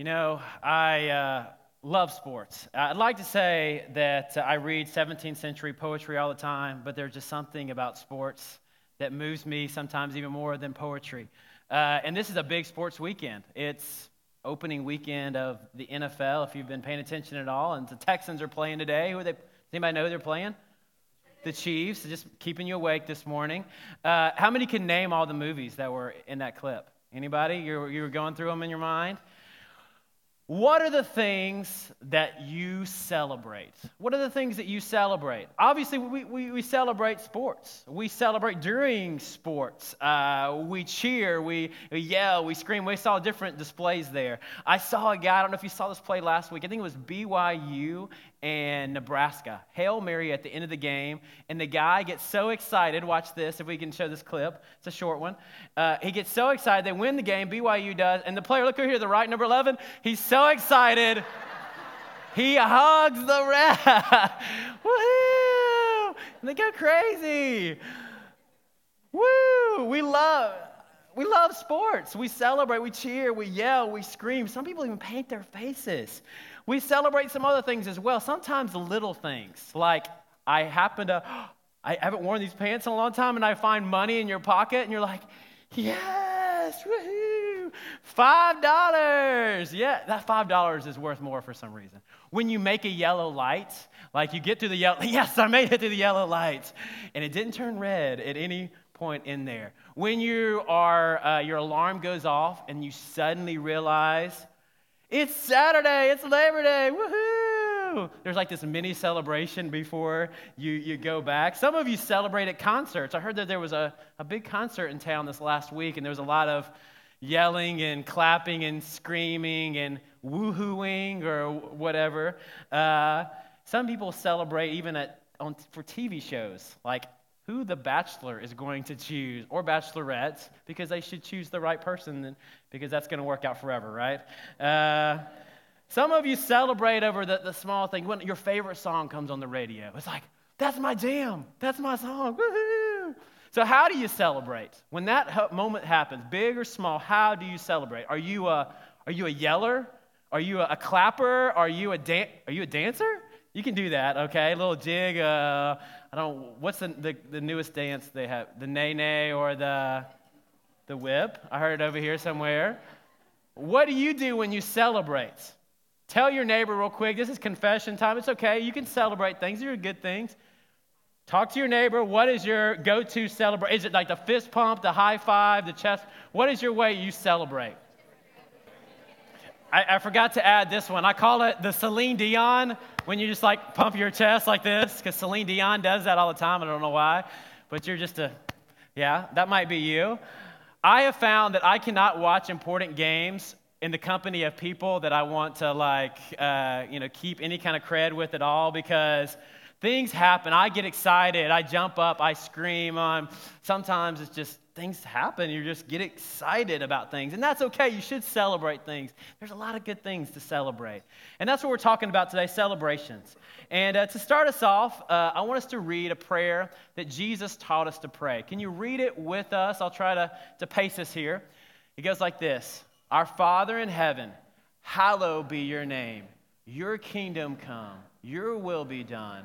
You know, I uh, love sports. I'd like to say that uh, I read 17th century poetry all the time, but there's just something about sports that moves me sometimes even more than poetry. Uh, and this is a big sports weekend. It's opening weekend of the NFL, if you've been paying attention at all. And the Texans are playing today. Who are they? Does anybody know who they're playing? The Chiefs. Just keeping you awake this morning. Uh, how many can name all the movies that were in that clip? Anybody? You you were going through them in your mind? What are the things that you celebrate? What are the things that you celebrate? Obviously, we, we, we celebrate sports. We celebrate during sports. Uh, we cheer, we, we yell, we scream. We saw different displays there. I saw a guy, I don't know if you saw this play last week, I think it was BYU and Nebraska. Hail Mary at the end of the game, and the guy gets so excited. Watch this, if we can show this clip. It's a short one. Uh, he gets so excited, they win the game, BYU does, and the player, look over here, the right, number 11, he's so excited. he hugs the ref. Woohoo! And they go crazy. Woo! We love. We love sports. We celebrate, we cheer, we yell, we scream. Some people even paint their faces. We celebrate some other things as well. Sometimes little things, like I happen to, I haven't worn these pants in a long time, and I find money in your pocket, and you're like, yes, woohoo, five dollars. Yeah, that five dollars is worth more for some reason. When you make a yellow light, like you get to the yellow, yes, I made it to the yellow light, and it didn't turn red at any point in there. When you are, uh, your alarm goes off, and you suddenly realize it's Saturday, it's Labor Day, woohoo! There's like this mini celebration before you, you go back. Some of you celebrate at concerts. I heard that there was a, a big concert in town this last week, and there was a lot of yelling and clapping and screaming and woohooing or whatever. Uh, some people celebrate even at, on, for TV shows, like who the bachelor is going to choose or bachelorette because they should choose the right person because that's going to work out forever, right? Uh, some of you celebrate over the, the small thing when your favorite song comes on the radio. It's like, that's my jam, that's my song. Woo-hoo! So, how do you celebrate? When that moment happens, big or small, how do you celebrate? Are you a, are you a yeller? Are you a, a clapper? Are you a, dan- are you a dancer? You can do that, okay? A little jig. Uh, I don't. What's the, the, the newest dance they have? The Nae Nae or the the whip? I heard it over here somewhere. What do you do when you celebrate? Tell your neighbor real quick. This is confession time. It's okay. You can celebrate things. These are good things. Talk to your neighbor. What is your go-to celebrate? Is it like the fist pump, the high five, the chest? What is your way you celebrate? I, I, forgot to add this one. I call it the Celine Dion when you just like pump your chest like this, because Celine Dion does that all the time. I don't know why, but you're just a, yeah, that might be you. I have found that I cannot watch important games in the company of people that I want to like, uh, you know, keep any kind of cred with at all because things happen. I get excited. I jump up. I scream. Um, sometimes it's just things happen. You just get excited about things. And that's okay. You should celebrate things. There's a lot of good things to celebrate. And that's what we're talking about today celebrations. And uh, to start us off, uh, I want us to read a prayer that Jesus taught us to pray. Can you read it with us? I'll try to, to pace us here. It goes like this Our Father in heaven, hallowed be your name. Your kingdom come, your will be done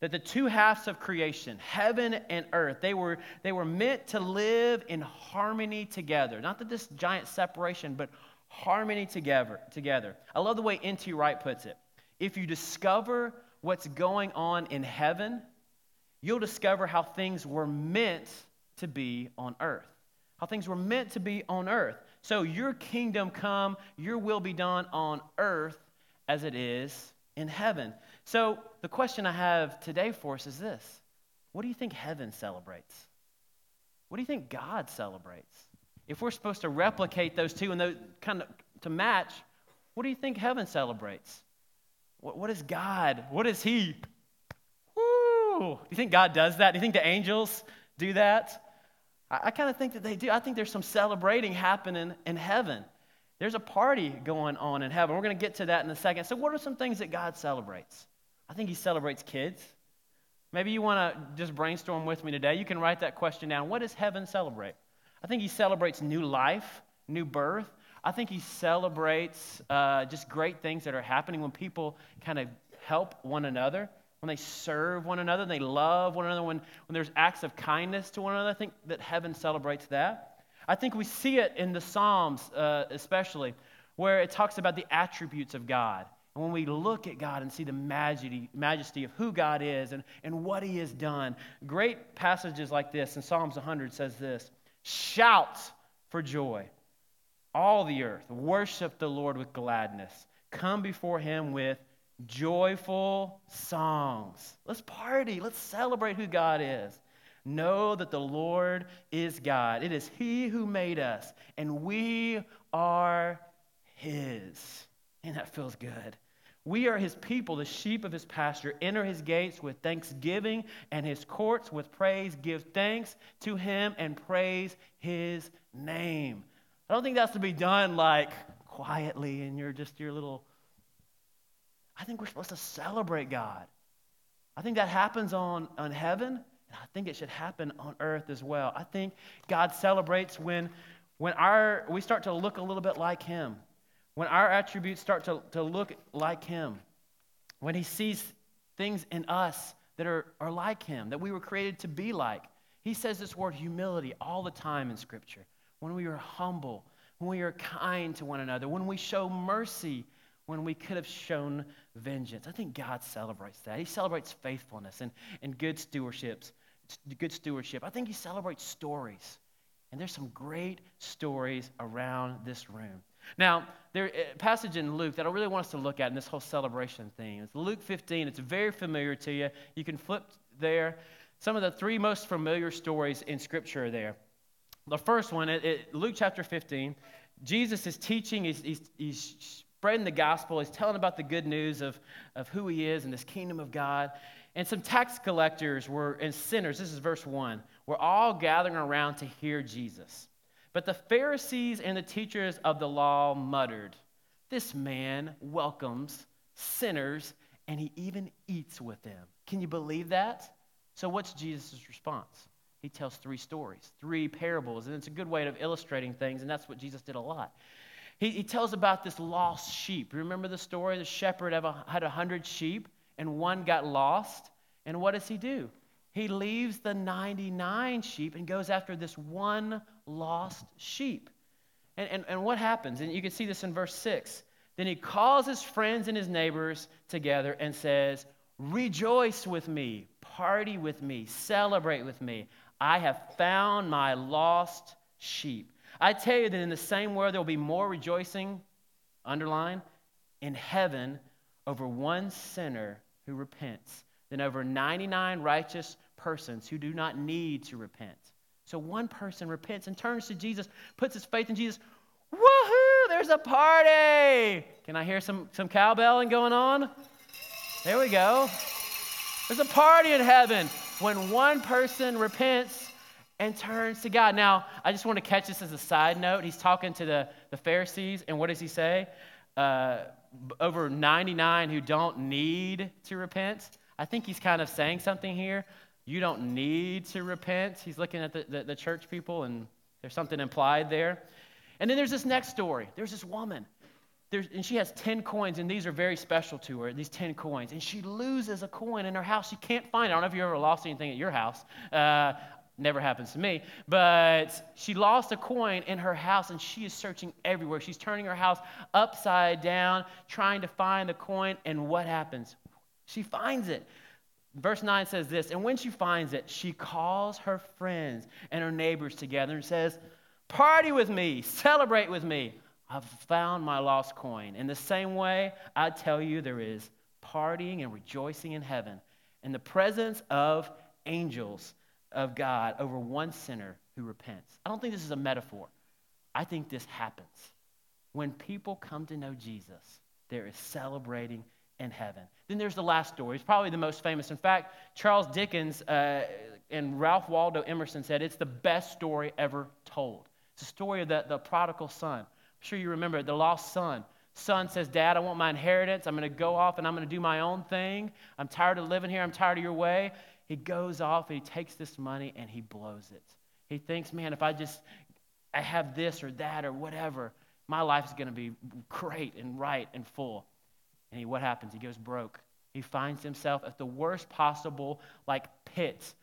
that the two halves of creation, heaven and earth, they were, they were meant to live in harmony together. Not that this giant separation, but harmony together. together. I love the way N.T. Wright puts it. If you discover what's going on in heaven, you'll discover how things were meant to be on earth. How things were meant to be on earth. So, your kingdom come, your will be done on earth as it is in heaven. So, the question I have today for us is this What do you think heaven celebrates? What do you think God celebrates? if we're supposed to replicate those two and those kind of to match, what do you think heaven celebrates? What, what is God? What is He? Woo! Do you think God does that? Do you think the angels do that? I, I kind of think that they do. I think there's some celebrating happening in heaven. There's a party going on in heaven. We're going to get to that in a second. So, what are some things that God celebrates? I think He celebrates kids. Maybe you want to just brainstorm with me today. You can write that question down. What does heaven celebrate? I think He celebrates new life, new birth. I think He celebrates uh, just great things that are happening when people kind of help one another, when they serve one another, they love one another, when, when there's acts of kindness to one another. I think that heaven celebrates that. I think we see it in the Psalms, uh, especially, where it talks about the attributes of God. And when we look at God and see the majesty, majesty of who God is and, and what He has done, great passages like this in Psalms 100 says this Shout for joy, all the earth, worship the Lord with gladness, come before Him with joyful songs. Let's party, let's celebrate who God is. Know that the Lord is God. It is He who made us, and we are His. And that feels good. We are His people, the sheep of His pasture. Enter His gates with thanksgiving and His courts with praise. Give thanks to Him and praise His name. I don't think that's to be done like quietly and you're just your little. I think we're supposed to celebrate God. I think that happens on, on heaven. And I think it should happen on earth as well. I think God celebrates when, when our, we start to look a little bit like Him, when our attributes start to, to look like Him, when He sees things in us that are, are like Him, that we were created to be like. He says this word humility all the time in Scripture. When we are humble, when we are kind to one another, when we show mercy when we could have shown vengeance. I think God celebrates that. He celebrates faithfulness and, and good stewardships good stewardship. I think he celebrates stories. And there's some great stories around this room. Now, there a passage in Luke that I really want us to look at in this whole celebration theme. It's Luke 15. It's very familiar to you. You can flip there. Some of the three most familiar stories in Scripture are there. The first one, it, it, Luke chapter 15, Jesus is teaching, he's, he's, he's spreading the gospel, he's telling about the good news of, of who he is and this kingdom of God. And some tax collectors were, and sinners, this is verse 1, were all gathering around to hear Jesus. But the Pharisees and the teachers of the law muttered, This man welcomes sinners and he even eats with them. Can you believe that? So, what's Jesus' response? He tells three stories, three parables, and it's a good way of illustrating things, and that's what Jesus did a lot. He, he tells about this lost sheep. Remember the story? The shepherd had a hundred sheep, and one got lost. And what does he do? He leaves the 99 sheep and goes after this one lost sheep. And, and, and what happens? And you can see this in verse 6. Then he calls his friends and his neighbors together and says, Rejoice with me, party with me, celebrate with me. I have found my lost sheep. I tell you that in the same way, there will be more rejoicing, underline, in heaven over one sinner who repents than over 99 righteous persons who do not need to repent. So one person repents and turns to Jesus, puts his faith in Jesus. Woohoo! There's a party! Can I hear some, some cowbelling going on? There we go. There's a party in heaven when one person repents and turns to God. Now, I just want to catch this as a side note. He's talking to the, the Pharisees, and what does he say? Uh, over 99 who don't need to repent. I think he's kind of saying something here. You don't need to repent. He's looking at the, the, the church people, and there's something implied there. And then there's this next story. There's this woman. There's, and she has 10 coins, and these are very special to her, these 10 coins. And she loses a coin in her house. She can't find it. I don't know if you ever lost anything at your house. Uh, Never happens to me. But she lost a coin in her house and she is searching everywhere. She's turning her house upside down, trying to find the coin. And what happens? She finds it. Verse 9 says this And when she finds it, she calls her friends and her neighbors together and says, Party with me, celebrate with me. I've found my lost coin. In the same way, I tell you, there is partying and rejoicing in heaven in the presence of angels of God over one sinner who repents. I don't think this is a metaphor. I think this happens. When people come to know Jesus, there is celebrating in heaven. Then there's the last story. It's probably the most famous. In fact, Charles Dickens uh, and Ralph Waldo Emerson said it's the best story ever told. It's the story of the, the prodigal son. I'm sure you remember it, the lost son. Son says, Dad, I want my inheritance. I'm going to go off and I'm going to do my own thing. I'm tired of living here. I'm tired of your way. He goes off and he takes this money and he blows it. He thinks, man, if I just I have this or that or whatever, my life is going to be great and right and full. And he, what happens? He goes broke. He finds himself at the worst possible like pit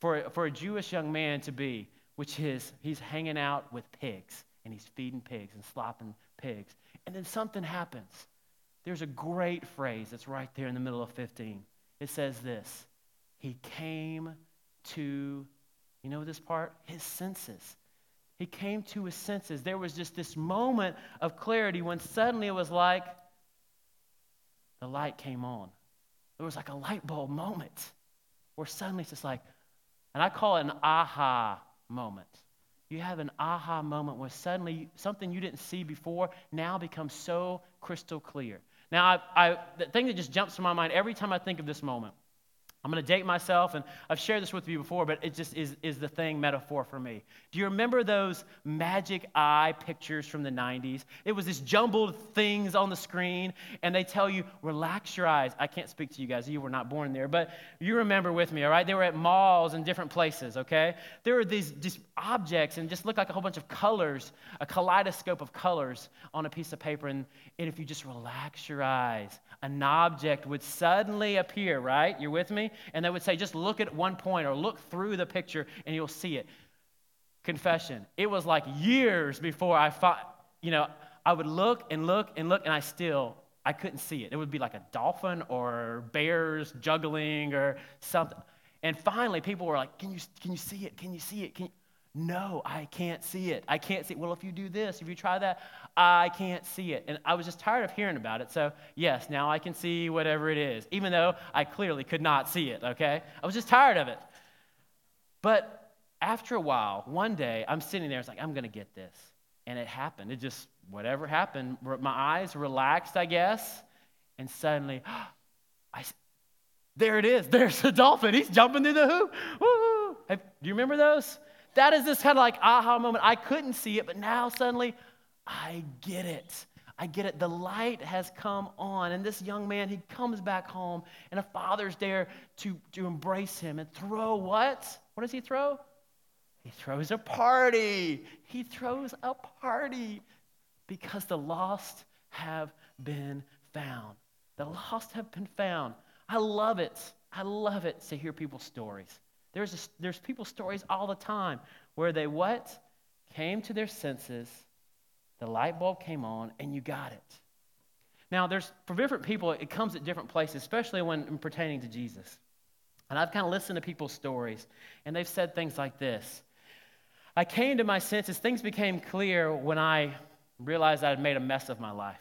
for, for a Jewish young man to be, which is he's hanging out with pigs and he's feeding pigs and slopping pigs. And then something happens. There's a great phrase that's right there in the middle of 15. It says this He came to, you know this part? His senses. He came to his senses. There was just this moment of clarity when suddenly it was like the light came on. There was like a light bulb moment where suddenly it's just like, and I call it an aha moment. You have an aha moment where suddenly something you didn't see before now becomes so crystal clear. Now, I, I, the thing that just jumps to my mind every time I think of this moment I'm going to date myself, and I've shared this with you before, but it just is, is the thing metaphor for me. Do you remember those magic eye pictures from the 90s? It was this jumbled things on the screen, and they tell you, relax your eyes. I can't speak to you guys, you were not born there, but you remember with me, all right? They were at malls and different places, okay? There were these just objects, and just looked like a whole bunch of colors, a kaleidoscope of colors on a piece of paper, and, and if you just relax your eyes, an object would suddenly appear, right? You're with me? And they would say, just look at one point or look through the picture and you'll see it. Confession. It was like years before I you know, I would look and look and look and I still, I couldn't see it. It would be like a dolphin or bears juggling or something. And finally, people were like, can you, can you see it? Can you see it? Can you? No, I can't see it. I can't see it. Well, if you do this, if you try that, I can't see it. And I was just tired of hearing about it. So, yes, now I can see whatever it is, even though I clearly could not see it, okay? I was just tired of it. But after a while, one day, I'm sitting there, it's like, I'm going to get this. And it happened. It just, whatever happened, my eyes relaxed, I guess. And suddenly, I, there it is. There's the dolphin. He's jumping through the hoop. Woo! do you remember those? That is this kind of like aha moment. I couldn't see it, but now suddenly I get it. I get it. The light has come on. And this young man, he comes back home, and a father's there to, to embrace him and throw what? What does he throw? He throws a party. He throws a party because the lost have been found. The lost have been found. I love it. I love it to hear people's stories. There's, a, there's people stories all the time where they what? Came to their senses, the light bulb came on, and you got it. Now, there's for different people, it comes at different places, especially when pertaining to Jesus. And I've kind of listened to people's stories, and they've said things like this I came to my senses, things became clear when I realized I had made a mess of my life.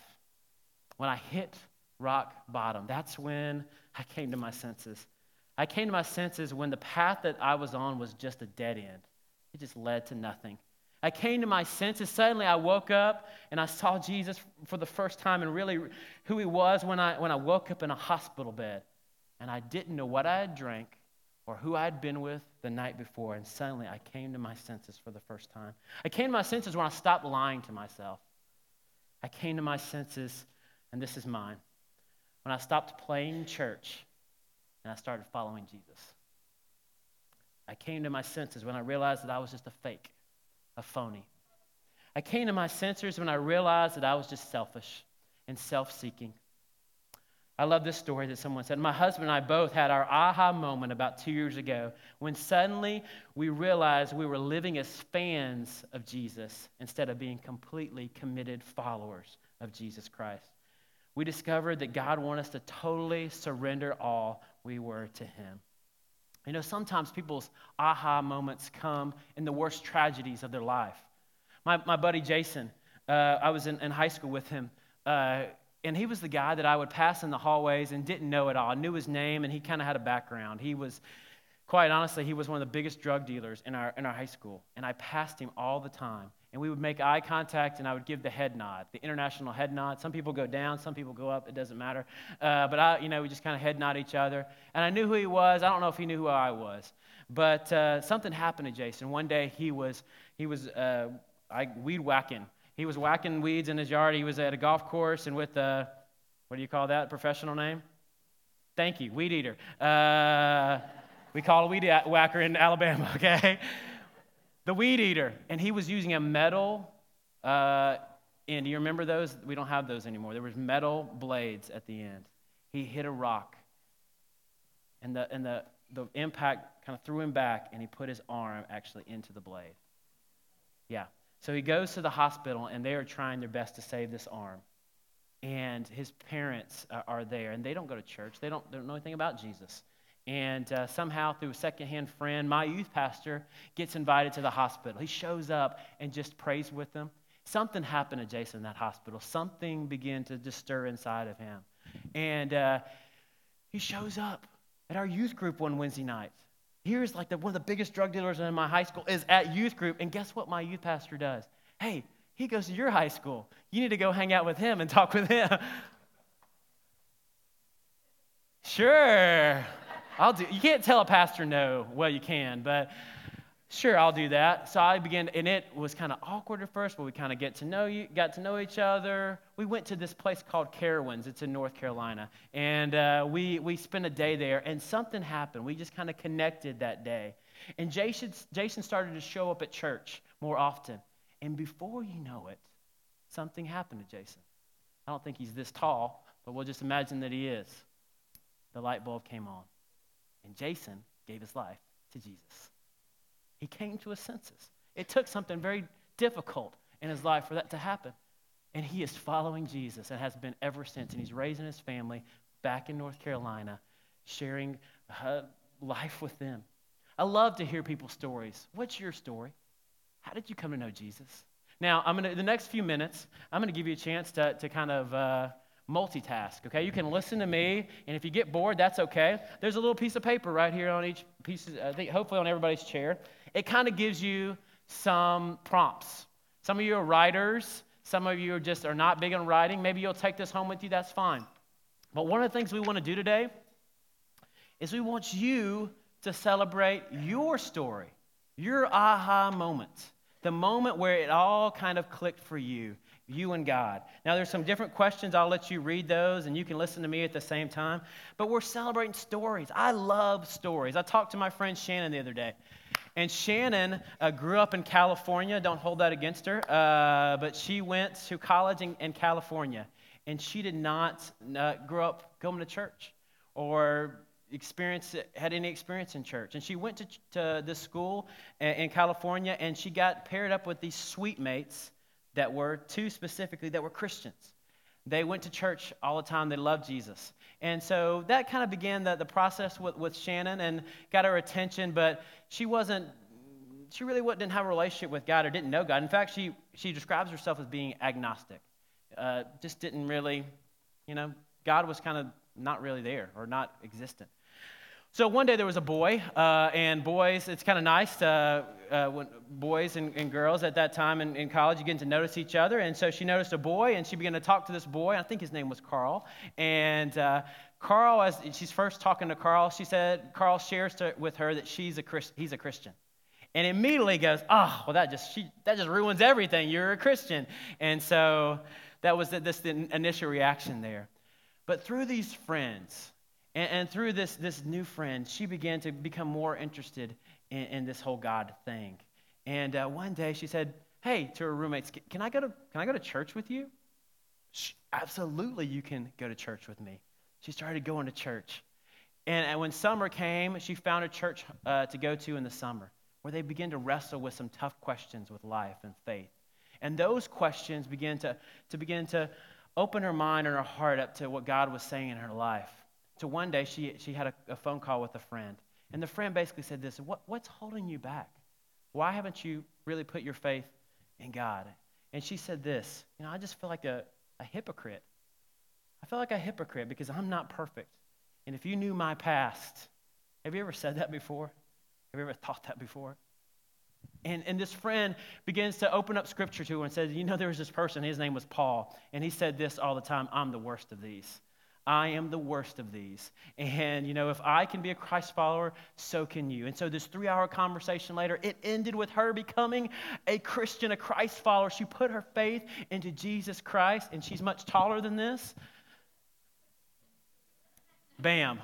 When I hit rock bottom, that's when I came to my senses. I came to my senses when the path that I was on was just a dead end. It just led to nothing. I came to my senses. Suddenly I woke up and I saw Jesus for the first time and really who he was when I, when I woke up in a hospital bed. And I didn't know what I had drank or who I had been with the night before. And suddenly I came to my senses for the first time. I came to my senses when I stopped lying to myself. I came to my senses, and this is mine, when I stopped playing church and I started following Jesus. I came to my senses when I realized that I was just a fake, a phony. I came to my senses when I realized that I was just selfish and self seeking. I love this story that someone said. My husband and I both had our aha moment about two years ago when suddenly we realized we were living as fans of Jesus instead of being completely committed followers of Jesus Christ. We discovered that God wanted us to totally surrender all we were to him. You know, sometimes people's aha moments come in the worst tragedies of their life. My, my buddy Jason, uh, I was in, in, high school with him, uh, and he was the guy that I would pass in the hallways and didn't know at all. I knew his name, and he kind of had a background. He was, quite honestly, he was one of the biggest drug dealers in our, in our high school, and I passed him all the time. And we would make eye contact, and I would give the head nod, the international head nod. Some people go down, some people go up. It doesn't matter. Uh, but I, you know, we just kind of head nod each other. And I knew who he was. I don't know if he knew who I was, but uh, something happened to Jason. One day he was he was uh, I, weed whacking. He was whacking weeds in his yard. He was at a golf course and with a what do you call that professional name? Thank you, weed eater. Uh, we call a weed whacker in Alabama. Okay the weed eater, and he was using a metal. Uh, and do you remember those? We don't have those anymore. There was metal blades at the end. He hit a rock, and the and the the impact kind of threw him back, and he put his arm actually into the blade. Yeah. So he goes to the hospital, and they are trying their best to save this arm. And his parents are there, and they don't go to church. They don't, they don't know anything about Jesus. And uh, somehow, through a secondhand friend, my youth pastor gets invited to the hospital. He shows up and just prays with them. Something happened to Jason in that hospital. Something began to just stir inside of him. And uh, he shows up at our youth group one Wednesday night. Here's like the, one of the biggest drug dealers in my high school is at youth group. And guess what my youth pastor does? Hey, he goes to your high school. You need to go hang out with him and talk with him. sure. I'll do. You can't tell a pastor no. Well, you can, but sure, I'll do that. So I began, and it was kind of awkward at first, but we kind of get to know you, got to know each other. We went to this place called Carowinds. It's in North Carolina, and uh, we we spent a day there. And something happened. We just kind of connected that day, and Jason Jason started to show up at church more often. And before you know it, something happened to Jason. I don't think he's this tall, but we'll just imagine that he is. The light bulb came on. And Jason gave his life to Jesus. He came to his senses. It took something very difficult in his life for that to happen. And he is following Jesus and has been ever since. And he's raising his family back in North Carolina, sharing uh, life with them. I love to hear people's stories. What's your story? How did you come to know Jesus? Now, I'm gonna in the next few minutes. I'm gonna give you a chance to to kind of uh, multitask, okay? You can listen to me, and if you get bored, that's okay. There's a little piece of paper right here on each piece, I think hopefully on everybody's chair. It kind of gives you some prompts. Some of you are writers, some of you are just are not big on writing. Maybe you'll take this home with you, that's fine. But one of the things we want to do today is we want you to celebrate your story, your aha moment, the moment where it all kind of clicked for you you and God. Now, there's some different questions. I'll let you read those and you can listen to me at the same time. But we're celebrating stories. I love stories. I talked to my friend Shannon the other day. And Shannon uh, grew up in California. Don't hold that against her. Uh, but she went to college in, in California. And she did not uh, grow up going to church or experience had any experience in church and she went to, to this school in california and she got paired up with these suite mates that were, two specifically, that were Christians. They went to church all the time. They loved Jesus. And so that kind of began the, the process with, with Shannon and got her attention, but she wasn't, she really didn't have a relationship with God or didn't know God. In fact, she, she describes herself as being agnostic. Uh, just didn't really, you know, God was kind of not really there or not existent. So one day there was a boy, uh, and boys, it's kind of nice to, uh, when boys and, and, girls at that time in, in, college, get to notice each other. And so she noticed a boy, and she began to talk to this boy. I think his name was Carl. And uh, Carl, as she's first talking to Carl, she said, Carl shares to, with her that she's a Christ, he's a Christian. And immediately goes, oh, well, that just, she, that just ruins everything. You're a Christian. And so that was the, this the initial reaction there. But through these friends, and, and through this, this new friend, she began to become more interested in, in this whole God thing. And uh, one day she said, Hey, to her roommates, can I go to, can I go to church with you? Absolutely, you can go to church with me. She started going to church. And, and when summer came, she found a church uh, to go to in the summer where they began to wrestle with some tough questions with life and faith. And those questions began to, to begin to open her mind and her heart up to what God was saying in her life. So one day she, she had a, a phone call with a friend. And the friend basically said this what, What's holding you back? Why haven't you really put your faith in God? And she said this You know, I just feel like a, a hypocrite. I feel like a hypocrite because I'm not perfect. And if you knew my past, have you ever said that before? Have you ever thought that before? And, and this friend begins to open up scripture to her and says, You know, there was this person, his name was Paul, and he said this all the time I'm the worst of these. I am the worst of these. And, you know, if I can be a Christ follower, so can you. And so, this three hour conversation later, it ended with her becoming a Christian, a Christ follower. She put her faith into Jesus Christ, and she's much taller than this. Bam.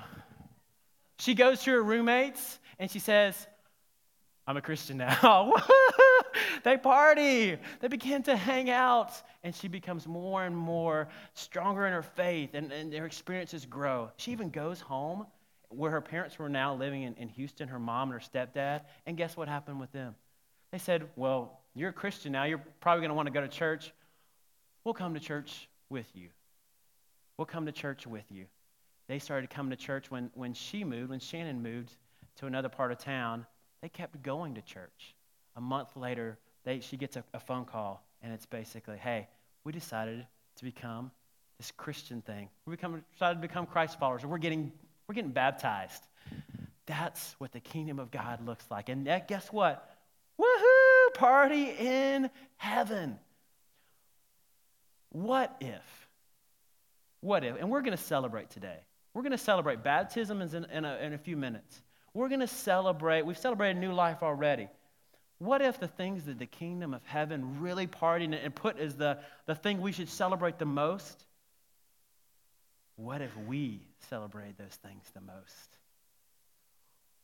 She goes to her roommates and she says, I'm a Christian now. they party. They begin to hang out. And she becomes more and more stronger in her faith, and, and their experiences grow. She even goes home where her parents were now living in, in Houston, her mom and her stepdad. And guess what happened with them? They said, Well, you're a Christian now. You're probably going to want to go to church. We'll come to church with you. We'll come to church with you. They started coming to church when, when she moved, when Shannon moved to another part of town they kept going to church. A month later, they, she gets a, a phone call, and it's basically, hey, we decided to become this Christian thing. We become, decided to become Christ followers, and we're getting, we're getting baptized. That's what the kingdom of God looks like. And that, guess what? Woohoo! Party in heaven. What if? What if? And we're going to celebrate today. We're going to celebrate baptism in, in, a, in a few minutes. We're going to celebrate, we've celebrated new life already. What if the things that the kingdom of heaven really partied and put as the, the thing we should celebrate the most? What if we celebrated those things the most?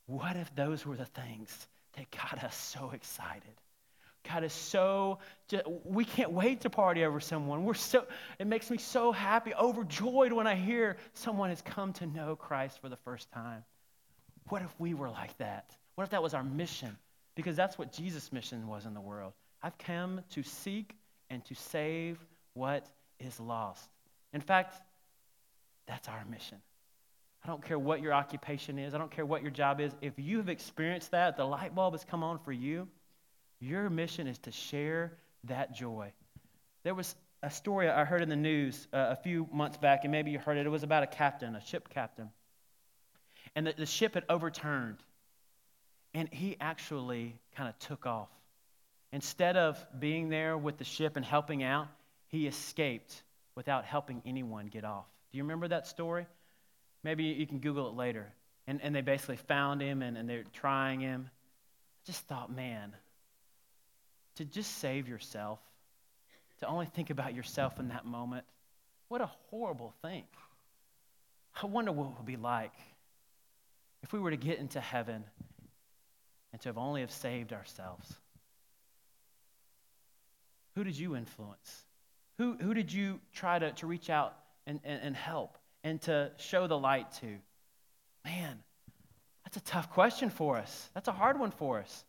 What if those were the things that got us so excited? God is so, we can't wait to party over someone. We're so, it makes me so happy, overjoyed when I hear someone has come to know Christ for the first time. What if we were like that? What if that was our mission? Because that's what Jesus' mission was in the world. I've come to seek and to save what is lost. In fact, that's our mission. I don't care what your occupation is, I don't care what your job is. If you have experienced that, the light bulb has come on for you, your mission is to share that joy. There was a story I heard in the news uh, a few months back, and maybe you heard it. It was about a captain, a ship captain and the, the ship had overturned. And he actually kind of took off. Instead of being there with the ship and helping out, he escaped without helping anyone get off. Do you remember that story? Maybe you can Google it later. And, and they basically found him and, and they're trying him. I just thought, man, to just save yourself, to only think about yourself in that moment, what a horrible thing. I wonder what it would be like if we were to get into heaven and to have only have saved ourselves? Who did you influence? Who, who did you try to, to reach out and, and, and help and to show the light to? Man, that's a tough question for us. That's a hard one for us.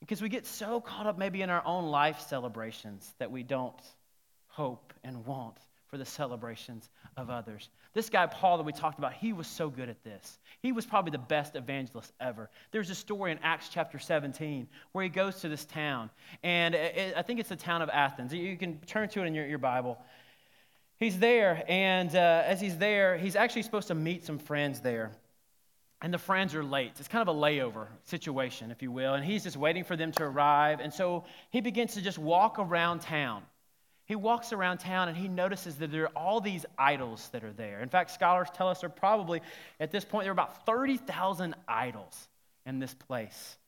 Because we get so caught up maybe in our own life celebrations that we don't hope and want for the celebrations of others. This guy, Paul, that we talked about, he was so good at this. He was probably the best evangelist ever. There's a story in Acts chapter 17 where he goes to this town, and it, I think it's the town of Athens. You can turn to it in your, your Bible. He's there, and uh, as he's there, he's actually supposed to meet some friends there. And the friends are late. It's kind of a layover situation, if you will. And he's just waiting for them to arrive. And so he begins to just walk around town he walks around town and he notices that there are all these idols that are there. In fact, scholars tell us there are probably, at this point, there are about 30,000 idols in this place.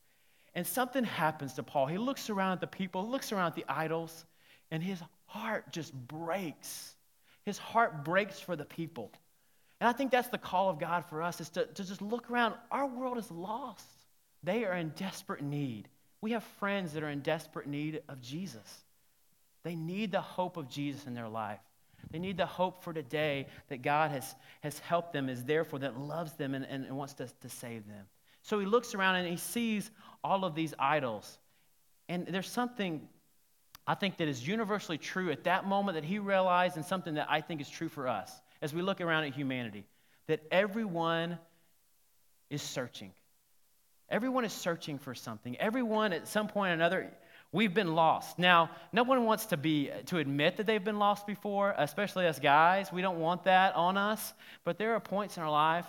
And something happens to Paul. He looks around at the people, looks around at the idols, and his heart just breaks. His heart breaks for the people. And I think that's the call of God for us is to, to just look around. Our world is lost. They are in desperate need. We have friends that are in desperate need of Jesus. They need the hope of Jesus in their life. They need the hope for today that God has, has helped them, is there for them, loves them, and, and, wants to, to save them. So he looks around and he sees all of these idols. And there's something I think that is universally true at that moment that he realized, and something that I think is true for us as we look around at humanity that everyone is searching. Everyone is searching for something. Everyone at some point or another, We've been lost. Now, no one wants to be to admit that they've been lost before, especially us guys. We don't want that on us. But there are points in our life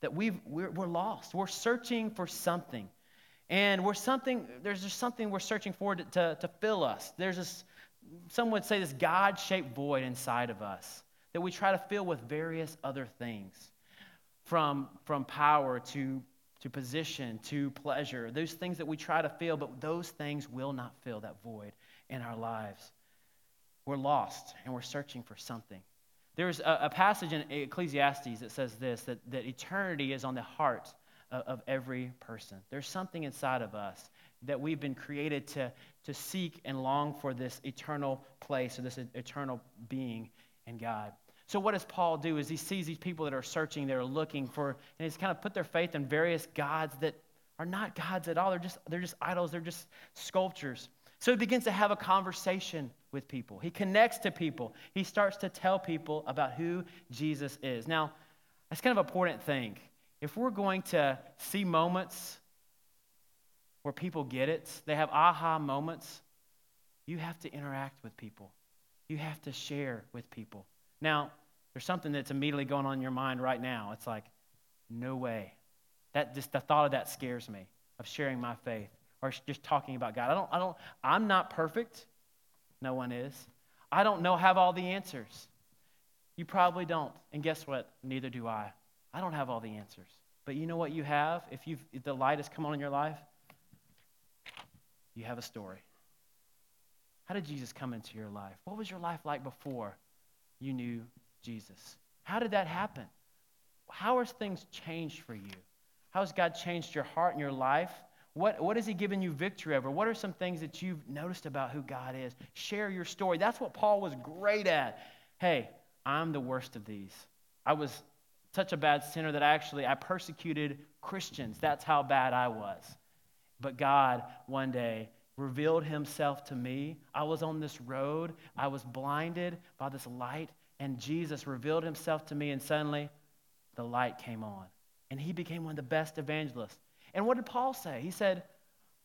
that we've, we're, we're lost. We're searching for something. And we're something, there's just something we're searching for to, to, to fill us. There's this, some would say, this God shaped void inside of us that we try to fill with various other things from, from power to, to position to pleasure. Those things that we try to fill, but those things will not fill that void in our lives. We're lost and we're searching for something. There's a, a passage in Ecclesiastes that says this that, that eternity is on the heart of, of every person. There's something inside of us that we've been created to, to seek and long for this eternal place or this eternal being in God. So, what does Paul do? Is he sees these people that are searching, they're looking for, and he's kind of put their faith in various gods that are not gods at all. They're just, they're just idols, they're just sculptures. So he begins to have a conversation with people. He connects to people. He starts to tell people about who Jesus is. Now, that's kind of an important thing. If we're going to see moments where people get it, they have aha moments, you have to interact with people. You have to share with people. Now, there's something that's immediately going on in your mind right now. It's like, no way. That just the thought of that scares me, of sharing my faith or just talking about God. I don't, I don't, I'm not perfect. No one is. I don't know, have all the answers. You probably don't. And guess what? Neither do I. I don't have all the answers. But you know what you have? If, you've, if the light has come on in your life, you have a story. How did Jesus come into your life? What was your life like before you knew Jesus. How did that happen? How has things changed for you? How has God changed your heart and your life? What, what has He given you victory over? What are some things that you've noticed about who God is? Share your story. That's what Paul was great at. Hey, I'm the worst of these. I was such a bad sinner that I actually I persecuted Christians. That's how bad I was. But God one day revealed himself to me. I was on this road. I was blinded by this light and Jesus revealed himself to me, and suddenly the light came on. And he became one of the best evangelists. And what did Paul say? He said,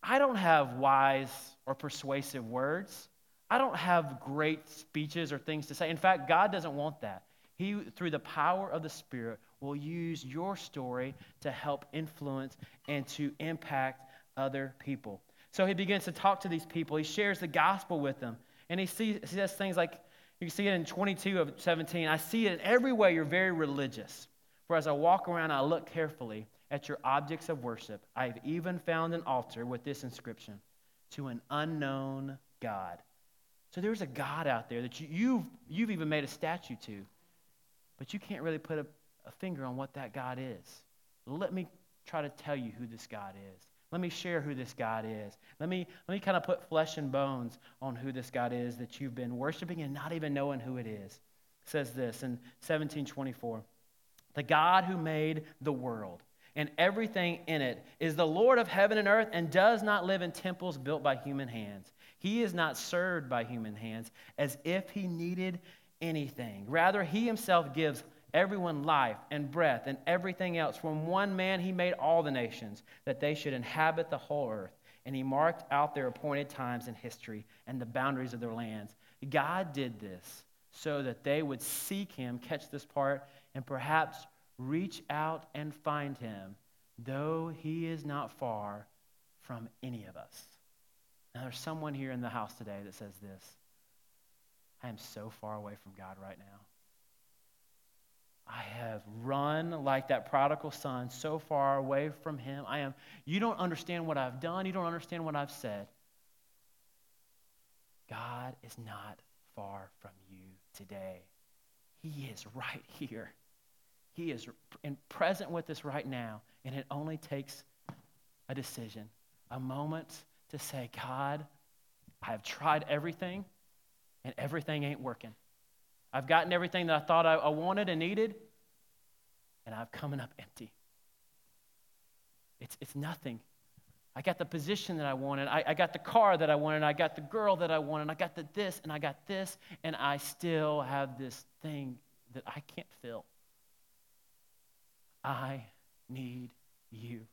I don't have wise or persuasive words. I don't have great speeches or things to say. In fact, God doesn't want that. He, through the power of the Spirit, will use your story to help influence and to impact other people. So he begins to talk to these people. He shares the gospel with them. And he, sees, says things like, you can see it in 22 of 17. I see it in every way you're very religious. For as I walk around, I look carefully at your objects of worship. I have even found an altar with this inscription to an unknown God. So there's a God out there that you, you've, you've even made a statue to, but you can't really put a, a finger on what that God is. Let me try to tell you who this God is. Let me share who this God is. Let me, let me kind of put flesh and bones on who this God is that you've been worshiping and not even knowing who it is. It says this in 1724 The God who made the world and everything in it is the Lord of heaven and earth and does not live in temples built by human hands. He is not served by human hands as if he needed anything. Rather, he himself gives everyone life and breath and everything else. From one man he made all the nations, that they should inhabit the whole earth. And he marked out their appointed times in history and the boundaries of their lands. God did this so that they would seek him, catch this part, and perhaps reach out and find him, though he is not far from any of us. Now, there's someone here in the house today that says this I am so far away from God right now. I have run like that prodigal son so far away from him. I am, you don't understand what I've done. You don't understand what I've said. God is not far from you today. He is right here. He is in, present with us right now. And it only takes a decision, a moment to say, God, I have tried everything, and everything ain't working. I've gotten everything that I thought I, I wanted and needed, and I'm coming up empty. It's, it's nothing. I got the position that I wanted. I, I got the car that I wanted. I got the girl that I wanted. I got the this and I got this, and I still have this thing that I can't fill. I need you.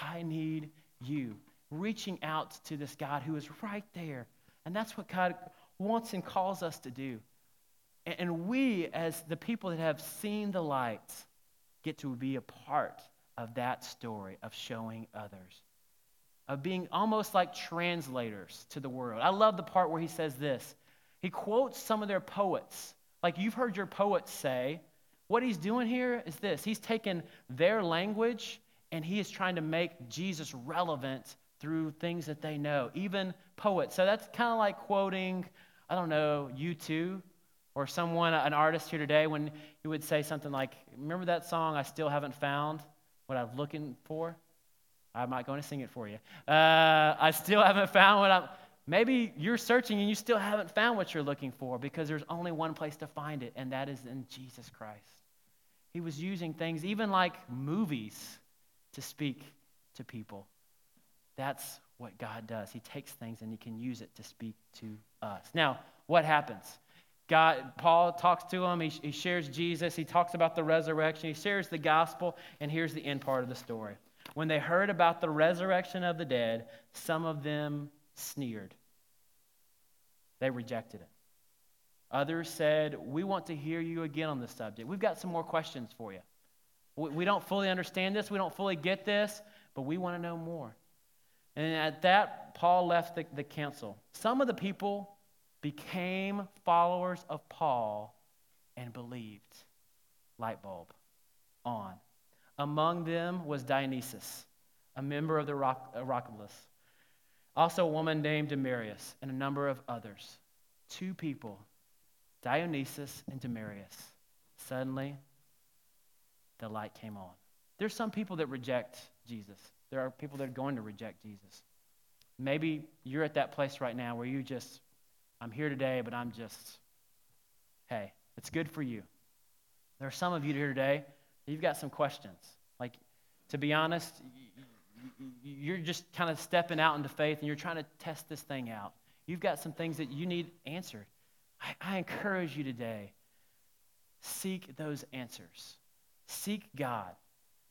I need you. Reaching out to this God who is right there. And that's what God wants and calls us to do. And we, as the people that have seen the light, get to be a part of that story of showing others. of being almost like translators to the world. I love the part where he says this. He quotes some of their poets. Like you've heard your poets say, what he's doing here is this he's taken their language and he is trying to make Jesus relevant through things that they know, even poets. So that's kind of like quoting, I don't know, U2 or someone, an artist here today, when you would say something like, Remember that song, I Still Haven't Found What I'm Looking For? I'm not going to sing it for you. Uh, I still haven't found what I'm. Maybe you're searching and you still haven't found what you're looking for because there's only one place to find it, and that is in Jesus Christ. He was using things, even like movies, to speak to people. That's what God does. He takes things and he can use it to speak to us. Now, what happens? God, Paul talks to him. He, he shares Jesus. He talks about the resurrection. He shares the gospel. And here's the end part of the story. When they heard about the resurrection of the dead, some of them sneered. They rejected it. Others said, We want to hear you again on this subject. We've got some more questions for you. We don't fully understand this, we don't fully get this, but we want to know more. And at that, Paul left the, the council. Some of the people became followers of Paul and believed. Light bulb on. Among them was Dionysus, a member of the uh, Areopagus. Also, a woman named Damaris, and a number of others. Two people, Dionysus and Damaris. Suddenly, the light came on. There's some people that reject Jesus. There are people that are going to reject Jesus. Maybe you're at that place right now where you just, I'm here today, but I'm just, hey, it's good for you. There are some of you here today, you've got some questions. Like, to be honest, you're just kind of stepping out into faith and you're trying to test this thing out. You've got some things that you need answered. I, I encourage you today seek those answers. Seek God.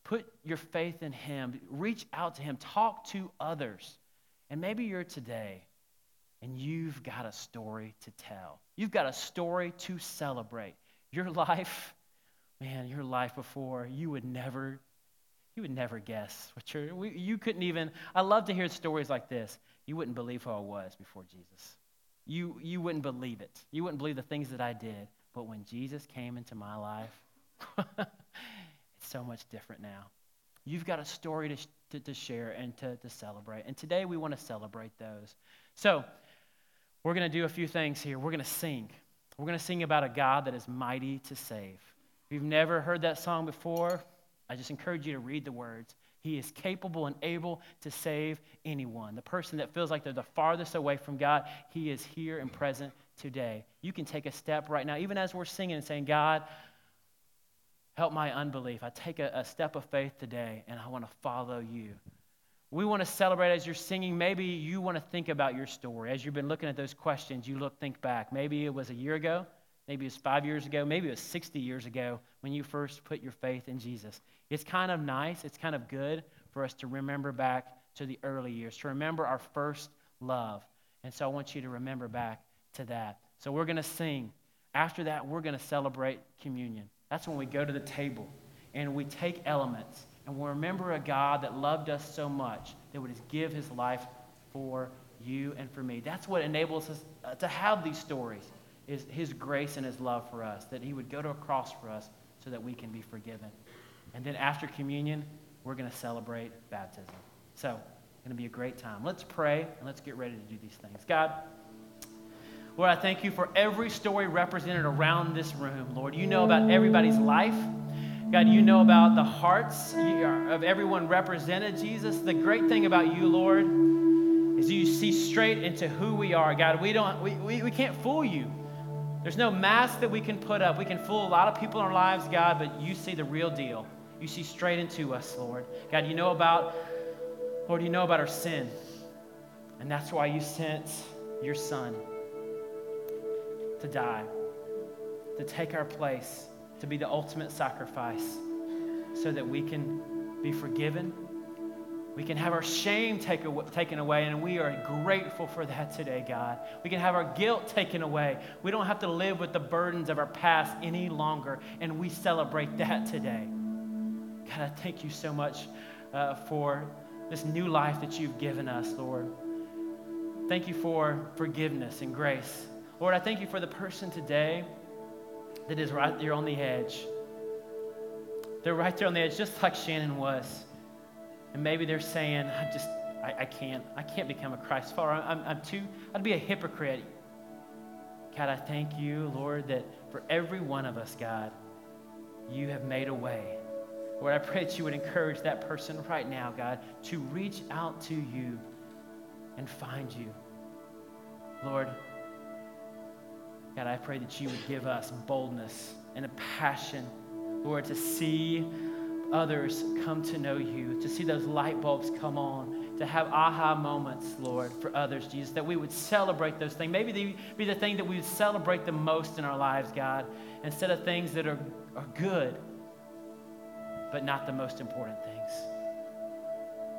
Put your faith in Him. Reach out to Him. Talk to others. And maybe you're today and you've got a story to tell. You've got a story to celebrate. Your life, man, your life before, you would never, you would never guess what you're, we, you couldn't even, I love to hear stories like this. You wouldn't believe who I was before Jesus. You, you wouldn't believe it. You wouldn't believe the things that I did. But when Jesus came into my life, it's so much different now. You've got a story to, to, to share and to, to celebrate. And today we want to celebrate those. So we're going to do a few things here. We're going to sing. We're going to sing about a God that is mighty to save. If you've never heard that song before, I just encourage you to read the words. He is capable and able to save anyone. The person that feels like they're the farthest away from God, He is here and present today. You can take a step right now, even as we're singing and saying, God, help my unbelief. I take a, a step of faith today and I want to follow you. We want to celebrate as you're singing. Maybe you want to think about your story. As you've been looking at those questions, you look, think back. Maybe it was a year ago. Maybe it was five years ago. Maybe it was 60 years ago when you first put your faith in Jesus. It's kind of nice. It's kind of good for us to remember back to the early years, to remember our first love. And so I want you to remember back to that. So we're going to sing. After that, we're going to celebrate communion. That's when we go to the table and we take elements and we'll remember a God that loved us so much that would give his life for you and for me. That's what enables us uh, to have these stories is his grace and his love for us, that he would go to a cross for us so that we can be forgiven. And then after communion, we're going to celebrate baptism. So, it's going to be a great time. Let's pray and let's get ready to do these things. God, Lord, I thank you for every story represented around this room. Lord, you know about everybody's life. God, you know about the hearts of everyone represented, Jesus. The great thing about you, Lord, is you see straight into who we are. God, we, don't, we, we, we can't fool you. There's no mask that we can put up. We can fool a lot of people in our lives, God, but you see the real deal. You see straight into us, Lord. God, you know about, Lord, you know about our sin. And that's why you sent your son to die, to take our place, to be the ultimate sacrifice, so that we can be forgiven. We can have our shame take away, taken away, and we are grateful for that today, God. We can have our guilt taken away. We don't have to live with the burdens of our past any longer, and we celebrate that today. God, I thank you so much uh, for this new life that you've given us, Lord. Thank you for forgiveness and grace. Lord, I thank you for the person today that is right there on the edge. They're right there on the edge, just like Shannon was. And maybe they're saying, I just, I, I can't, I can't become a Christ follower. I'm, I'm too, I'd be a hypocrite. God, I thank you, Lord, that for every one of us, God, you have made a way. Lord, I pray that you would encourage that person right now, God, to reach out to you and find you. Lord, God, I pray that you would give us boldness and a passion, Lord, to see others come to know you, to see those light bulbs come on, to have aha moments, Lord, for others, Jesus, that we would celebrate those things. Maybe they be the thing that we would celebrate the most in our lives, God, instead of things that are, are good, but not the most important things.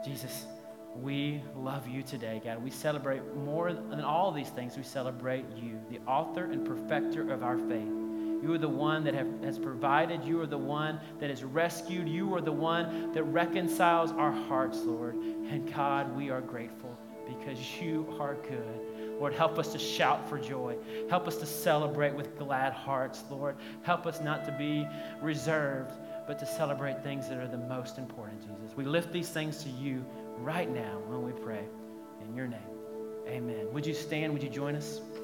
Jesus, we love you today, God. We celebrate more than all these things. We celebrate you, the author and perfecter of our faith. You are the one that have, has provided. You are the one that has rescued. You are the one that reconciles our hearts, Lord. And God, we are grateful because you are good. Lord, help us to shout for joy. Help us to celebrate with glad hearts, Lord. Help us not to be reserved, but to celebrate things that are the most important, Jesus. We lift these things to you right now when we pray. In your name, amen. Would you stand? Would you join us?